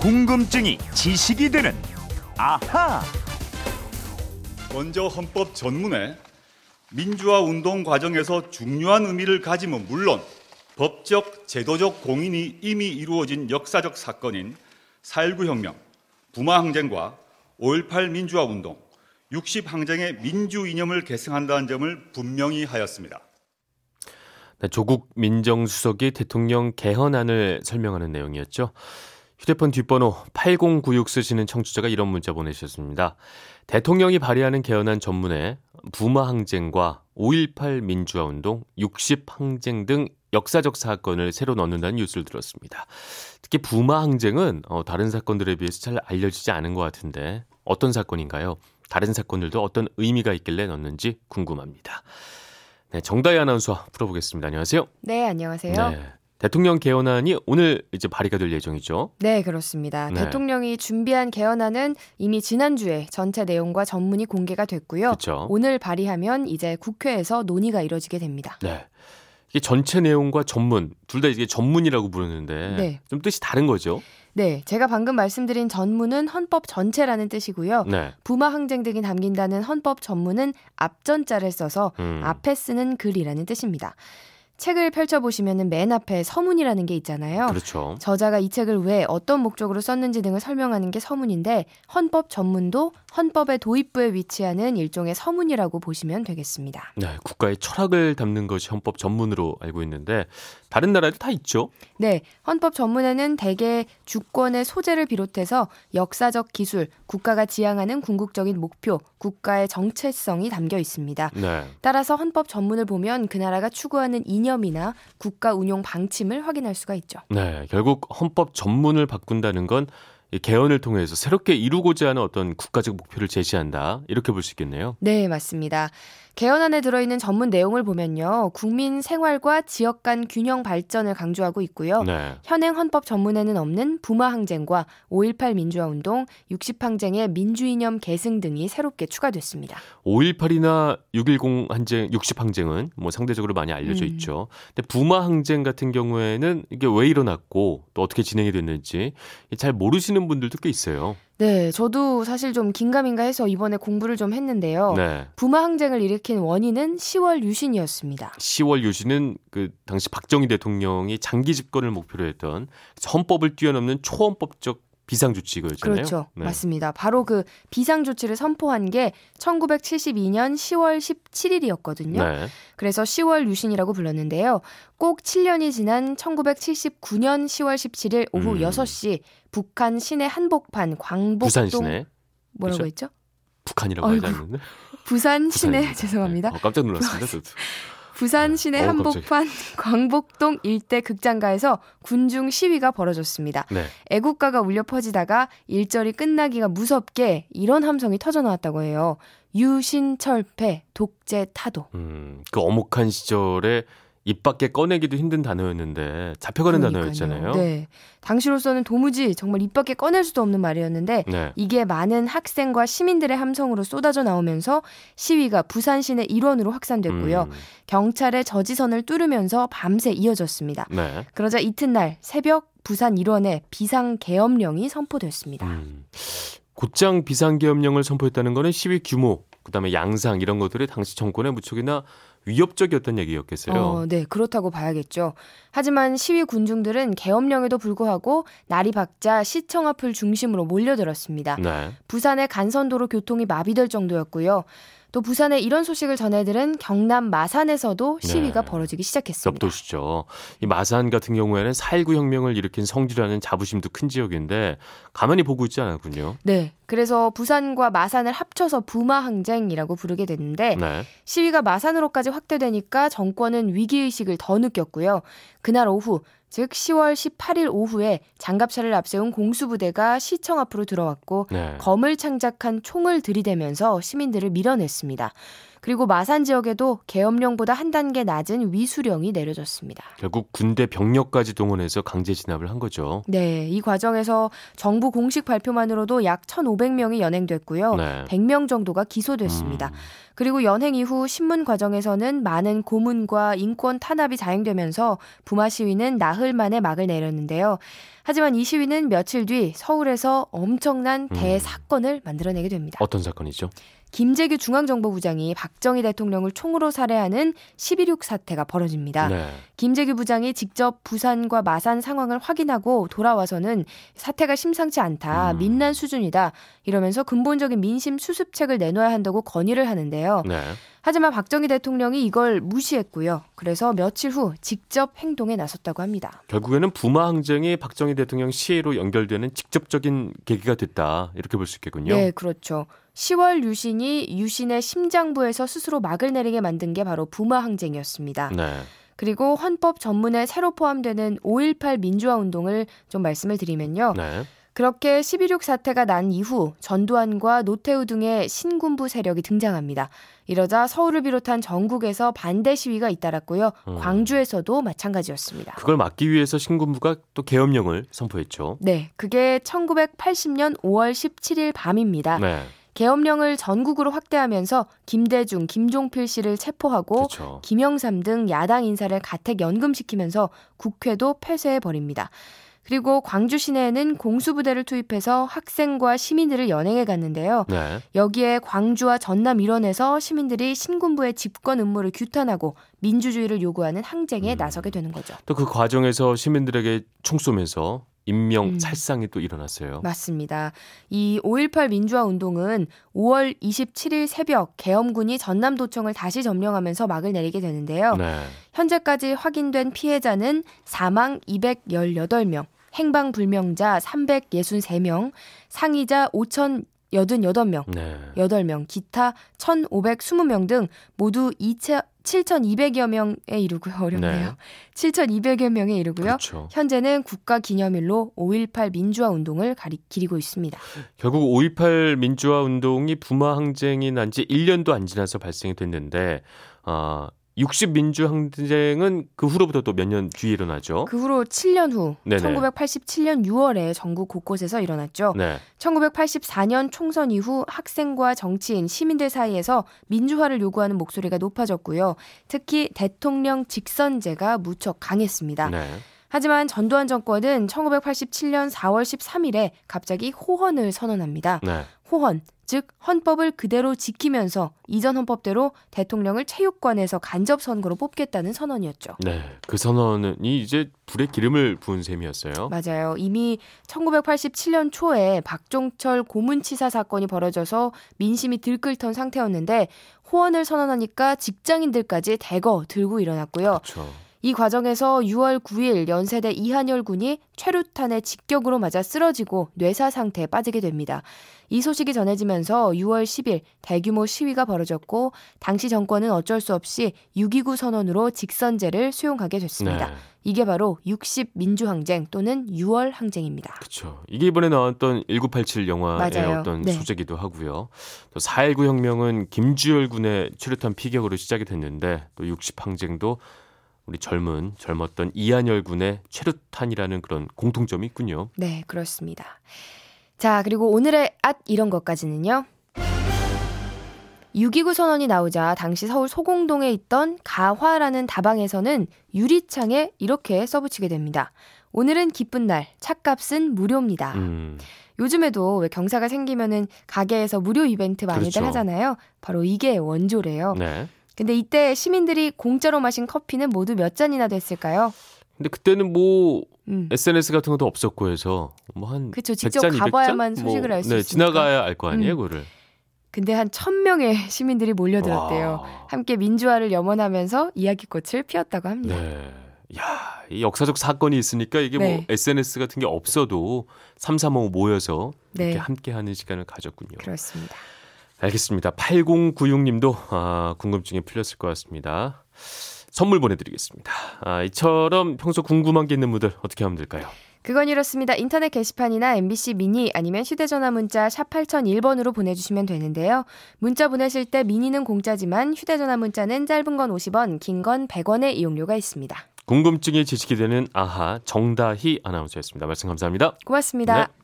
궁금증이 지식이 되는 아하. 먼저 헌법 전문에 민주화 운동 과정에서 중요한 의미를 가지면 물론 법적, 제도적 공인이 이미 이루어진 역사적 사건인 4.19 혁명, 부마 항쟁과 5.18 민주화 운동, 60 항쟁의 민주 이념을 계승한다는 점을 분명히 하였습니다. 네, 조국 민정수석이 대통령 개헌안을 설명하는 내용이었죠. 휴대폰 뒷번호 8096 쓰시는 청취자가 이런 문자 보내셨습니다. 대통령이 발의하는 개헌안 전문에 부마 항쟁과 5.18 민주화 운동, 60 항쟁 등 역사적 사건을 새로 넣는다는 뉴스를 들었습니다. 특히 부마 항쟁은 어, 다른 사건들에 비해서 잘 알려지지 않은 것 같은데 어떤 사건인가요? 다른 사건들도 어떤 의미가 있길래 넣는지 궁금합니다. 네, 정다희 아나운서 풀어보겠습니다. 안녕하세요. 네, 안녕하세요. 네, 대통령 개헌안이 오늘 이제 발의가 될 예정이죠. 네, 그렇습니다. 네. 대통령이 준비한 개헌안은 이미 지난주에 전체 내용과 전문이 공개가 됐고요. 그렇죠. 오늘 발의하면 이제 국회에서 논의가 이뤄지게 됩니다. 네. 이게 전체 내용과 전문 둘 다 이게 전문이라고 부르는데 네. 좀 뜻이 다른 거죠. 네, 제가 방금 말씀드린 전문은 헌법 전체라는 뜻이고요. 네. 부마 항쟁 등이 담긴다는 헌법 전문은 앞전자를 써서 음. 앞에 쓰는 글이라는 뜻입니다. 책을 펼쳐보시면 맨 앞에 서문이라는 게 있잖아요. 그렇죠. 저자가 이 책을 왜 어떤 목적으로 썼는지 등을 설명하는 게 서문인데 헌법 전문도 헌법의 도입부에 위치하는 일종의 서문이라고 보시면 되겠습니다. 네, 국가의 철학을 담는 것이 헌법 전문으로 알고 있는데 다른 나라도 다 있죠. 네, 헌법 전문에는 대개 주권의 소재를 비롯해서 역사적 기술, 국가가 지향하는 궁극적인 목표, 국가의 정체성이 담겨 있습니다. 네. 따라서 헌법 전문을 보면 그 나라가 추구하는 이념이나 국가 운용 방침을 확인할 수가 있죠. 네, 결국 헌법 전문을 바꾼다는 건이 개헌을 통해서 새롭게 이루고자 하는 어떤 국가적 목표를 제시한다. 이렇게 볼 수 있겠네요. 네, 맞습니다. 개헌안에 들어있는 전문 내용을 보면요. 국민 생활과 지역 간 균형 발전을 강조하고 있고요. 네. 현행 헌법 전문에는 없는 부마 항쟁과 5.18 민주화 운동, 60 항쟁의 민주이념 계승 등이 새롭게 추가됐습니다. 5.18이나 6.10 항쟁, 60 항쟁은 뭐 상대적으로 많이 알려져 음. 있죠. 근데 부마 항쟁 같은 경우에는 이게 왜 일어났고 또 어떻게 진행이 됐는지 잘 모르시는 분들도 꽤 있어요. 네, 저도 사실 좀 긴가민가 해서 이번에 공부를 좀 했는데요. 네. 부마 항쟁을 일으킨 원인은 10월 유신이었습니다. 10월 유신은 그 당시 박정희 대통령이 장기 집권을 목표로 했던 헌법을 뛰어넘는 초헌법적 비상 조치거였잖아요. 그렇죠. 네. 맞습니다. 바로 그 비상 조치를 선포한 게 1972년 10월 17일이었거든요. 네. 그래서 10월 유신이라고 불렀는데요. 꼭 7년이 지난 1979년 10월 17일 오후 음. 6시 북한 시내 한복판 광복동 부산 시내 뭐라고 그죠? 했죠? 북한이라고 하지 않는데 부산 시내. 죄송합니다. 네. 어, 깜짝 놀랐습니다. 저도. 부산 시내 어, 한복판 광복동 일대 극장가에서 군중 시위가 벌어졌습니다. 네. 애국가가 울려 퍼지다가 일절이 끝나기가 무섭게 이런 함성이 터져 나왔다고 해요. 유신철폐 독재 타도. 음, 그 어목한 시절에 입 밖에 꺼내기도 힘든 단어였는데 잡혀가는 그러니까요. 단어였잖아요. 네. 당시로서는 도무지 정말 입 밖에 꺼낼 수도 없는 말이었는데 네. 이게 많은 학생과 시민들의 함성으로 쏟아져 나오면서 시위가 부산 시내 일원으로 확산됐고요. 음, 경찰의 저지선을 뚫으면서 밤새 이어졌습니다. 네. 그러자 이튿날 새벽 부산 일원에 비상 계엄령이 선포됐습니다. 음. 곧장 비상계엄령을 선포했다는 거는 시위 규모, 그다음에 양상 이런 것들이 당시 정권에 무척이나 위협적이었던 얘기였겠어요. 어, 네, 그렇다고 봐야겠죠. 하지만 시위 군중들은 계엄령에도 불구하고 날이 밝자 시청 앞을 중심으로 몰려들었습니다. 네. 부산의 간선도로 교통이 마비될 정도였고요. 또 부산에 이런 소식을 전해들은 경남 마산에서도 시위가 네. 벌어지기 시작했습니다. 옆도시죠. 이 마산 같은 경우에는 4.19 혁명을 일으킨 성지라는 자부심도 큰 지역인데 가만히 보고 있지 않았군요. 네, 그래서 부산과 마산을 합쳐서 부마 항쟁이라고 부르게 됐는데 네. 시위가 마산으로까지 확대되니까 정권은 위기 의식을 더 느꼈고요. 그날 오후, 즉 10월 18일 오후에 장갑차를 앞세운 공수부대가 시청 앞으로 들어왔고 네. 검을 창작한 총을 들이대면서 시민들을 밀어냈습니다. 그리고 마산 지역에도 계엄령보다 한 단계 낮은 위수령이 내려졌습니다. 결국 군대 병력까지 동원해서 강제 진압을 한 거죠. 네, 이 과정에서 정부 공식 발표만으로도 약 1,500명이 연행됐고요. 네. 100명 정도가 기소됐습니다. 음. 그리고 연행 이후 신문 과정에서는 많은 고문과 인권 탄압이 자행되면서 부마 시위는 나흘 만에 막을 내렸는데요. 하지만 이 시위는 며칠 뒤 서울에서 엄청난 음. 대사건을 만들어내게 됩니다. 어떤 사건이죠? 김재규 중앙정보부장이 박정희 대통령을 총으로 살해하는 12.6 사태가 벌어집니다. 네. 김재규 부장이 직접 부산과 마산 상황을 확인하고 돌아와서는 사태가 심상치 않다, 음. 민난 수준이다 이러면서 근본적인 민심 수습책을 내놔야 한다고 건의를 하는데요. 네. 하지만 박정희 대통령이 이걸 무시했고요. 그래서 며칠 후 직접 행동에 나섰다고 합니다. 결국에는 부마 항쟁이 박정희 대통령 시해로 연결되는 직접적인 계기가 됐다. 이렇게 볼 수 있겠군요. 네, 그렇죠. 10월 유신이 유신의 심장부에서 스스로 막을 내리게 만든 게 바로 부마 항쟁이었습니다. 네. 그리고 헌법 전문에 새로 포함되는 5.18 민주화 운동을 좀 말씀을 드리면요. 네. 그렇게 11.6 사태가 난 이후 전두환과 노태우 등의 신군부 세력이 등장합니다. 이러자 서울을 비롯한 전국에서 반대 시위가 잇따랐고요. 음. 광주에서도 마찬가지였습니다. 그걸 막기 위해서 신군부가 또 계엄령을 선포했죠. 네, 그게 1980년 5월 17일 밤입니다. 네. 계엄령을 전국으로 확대하면서 김대중, 김종필 씨를 체포하고 그렇죠. 김영삼 등 야당 인사를 가택 연금시키면서 국회도 폐쇄해 버립니다. 그리고 광주 시내에는 공수부대를 투입해서 학생과 시민들을 연행해 갔는데요. 네. 여기에 광주와 전남 일원에서 시민들이 신군부의 집권 음모를 규탄하고 민주주의를 요구하는 항쟁에 음. 나서게 되는 거죠. 또 그 과정에서 시민들에게 총 쏘면서 인명 음. 살상이 또 일어났어요. 맞습니다. 이 5.18 민주화 운동은 5월 27일 새벽 계엄군이 전남도청을 다시 점령하면서 막을 내리게 되는데요. 네. 현재까지 확인된 피해자는 사망 218명, 행방 불명자 363명, 상이자 5,088명, 네. 8명, 기타 1,520명 등 모두 7,200여 명에 이르고요. 어렵네요. 네. 7,200여 명에 이르고요. 그렇죠. 현재는 국가 기념일로 5.18 민주화 운동을 가리, 기리고 있습니다. 결국 5.18 민주화 운동이 부마 항쟁이 난 지 1년도 안 지나서 발생이 됐는데 아, 60 민주 항쟁은 그 후로부터 또 몇 년 뒤에 일어나죠. 그 후로 7년 후 네네. 1987년 6월에 전국 곳곳에서 일어났죠. 네. 1984년 총선 이후 학생과 정치인, 시민들 사이에서 민주화를 요구하는 목소리가 높아졌고요. 특히 대통령 직선제가 무척 강했습니다. 네. 하지만 전두환 정권은 1987년 4월 13일에 갑자기 호헌을 선언합니다. 네. 호헌, 즉 헌법을 그대로 지키면서 이전 헌법대로 대통령을 체육관에서 간접 선거로 뽑겠다는 선언이었죠. 네. 그 선언이 이제 불에 기름을 부은 셈이었어요. 맞아요. 이미 1987년 초에 박종철 고문치사 사건이 벌어져서 민심이 들끓던 상태였는데 호언을 선언하니까 직장인들까지 대거 들고 일어났고요. 그렇죠. 이 과정에서 6월 9일 연세대 이한열 군이 최루탄에 직격으로 맞아 쓰러지고 뇌사 상태에 빠지게 됩니다. 이 소식이 전해지면서 6월 10일 대규모 시위가 벌어졌고 당시 정권은 어쩔 수 없이 6.29 선언으로 직선제를 수용하게 됐습니다. 네. 이게 바로 60 민주항쟁 또는 6월 항쟁입니다. 그렇죠. 이게 이번에 나왔던 1987 영화의 맞아요. 어떤 네. 소재기도 하고요. 또 4.19 혁명은 김주열 군의 최루탄 피격으로 시작이 됐는데 또 60 항쟁도 우리 젊은 젊었던 이한열 군의 최루탄이라는 그런 공통점이 있군요. 네, 그렇습니다. 자, 그리고 오늘의 앗 이런 것까지는요. 6.29 선언이 나오자 당시 서울 소공동에 있던 가화라는 다방에서는 유리창에 이렇게 써붙이게 됩니다. 오늘은 기쁜 날, 차값은 무료입니다. 음, 요즘에도 왜 경사가 생기면은 가게에서 무료 이벤트 많이들 그렇죠. 하잖아요. 바로 이게 원조래요. 네. 근데 이때 시민들이 공짜로 마신 커피는 모두 몇 잔이나 됐을까요? 근데 그때는 뭐 음. SNS 같은 것도 없었고 해서 뭐한 그쵸, 직접 가봐야만 소식을 알수 네, 있으니까. 지나가야 알 거 아니에요, 음. 그거를. 근데 한 천명의 시민들이 몰려들었대요. 와. 함께 민주화를 염원하면서 이야기꽃을 피웠다고 합니다. 네. 야, 이 역사적 사건이 있으니까 이게 뭐 네. SNS 같은 게 없어도 335 모여서 이렇게 네. 함께 하는 시간을 가졌군요. 그렇습니다. 알겠습니다. 8096님도 아, 궁금증이 풀렸을 것 같습니다. 선물 보내드리겠습니다. 아, 이처럼 평소 궁금한 게 있는 분들 어떻게 하면 될까요? 그건 이렇습니다. 인터넷 게시판이나 MBC 미니 아니면 휴대전화 문자 샵 8001번으로 보내주시면 되는데요. 문자 보내실 때 미니는 공짜지만 휴대전화 문자는 짧은 건 50원, 긴 건 100원의 이용료가 있습니다. 궁금증이 지식이 되는 아하 정다희 아나운서였습니다. 말씀 감사합니다. 고맙습니다. 네.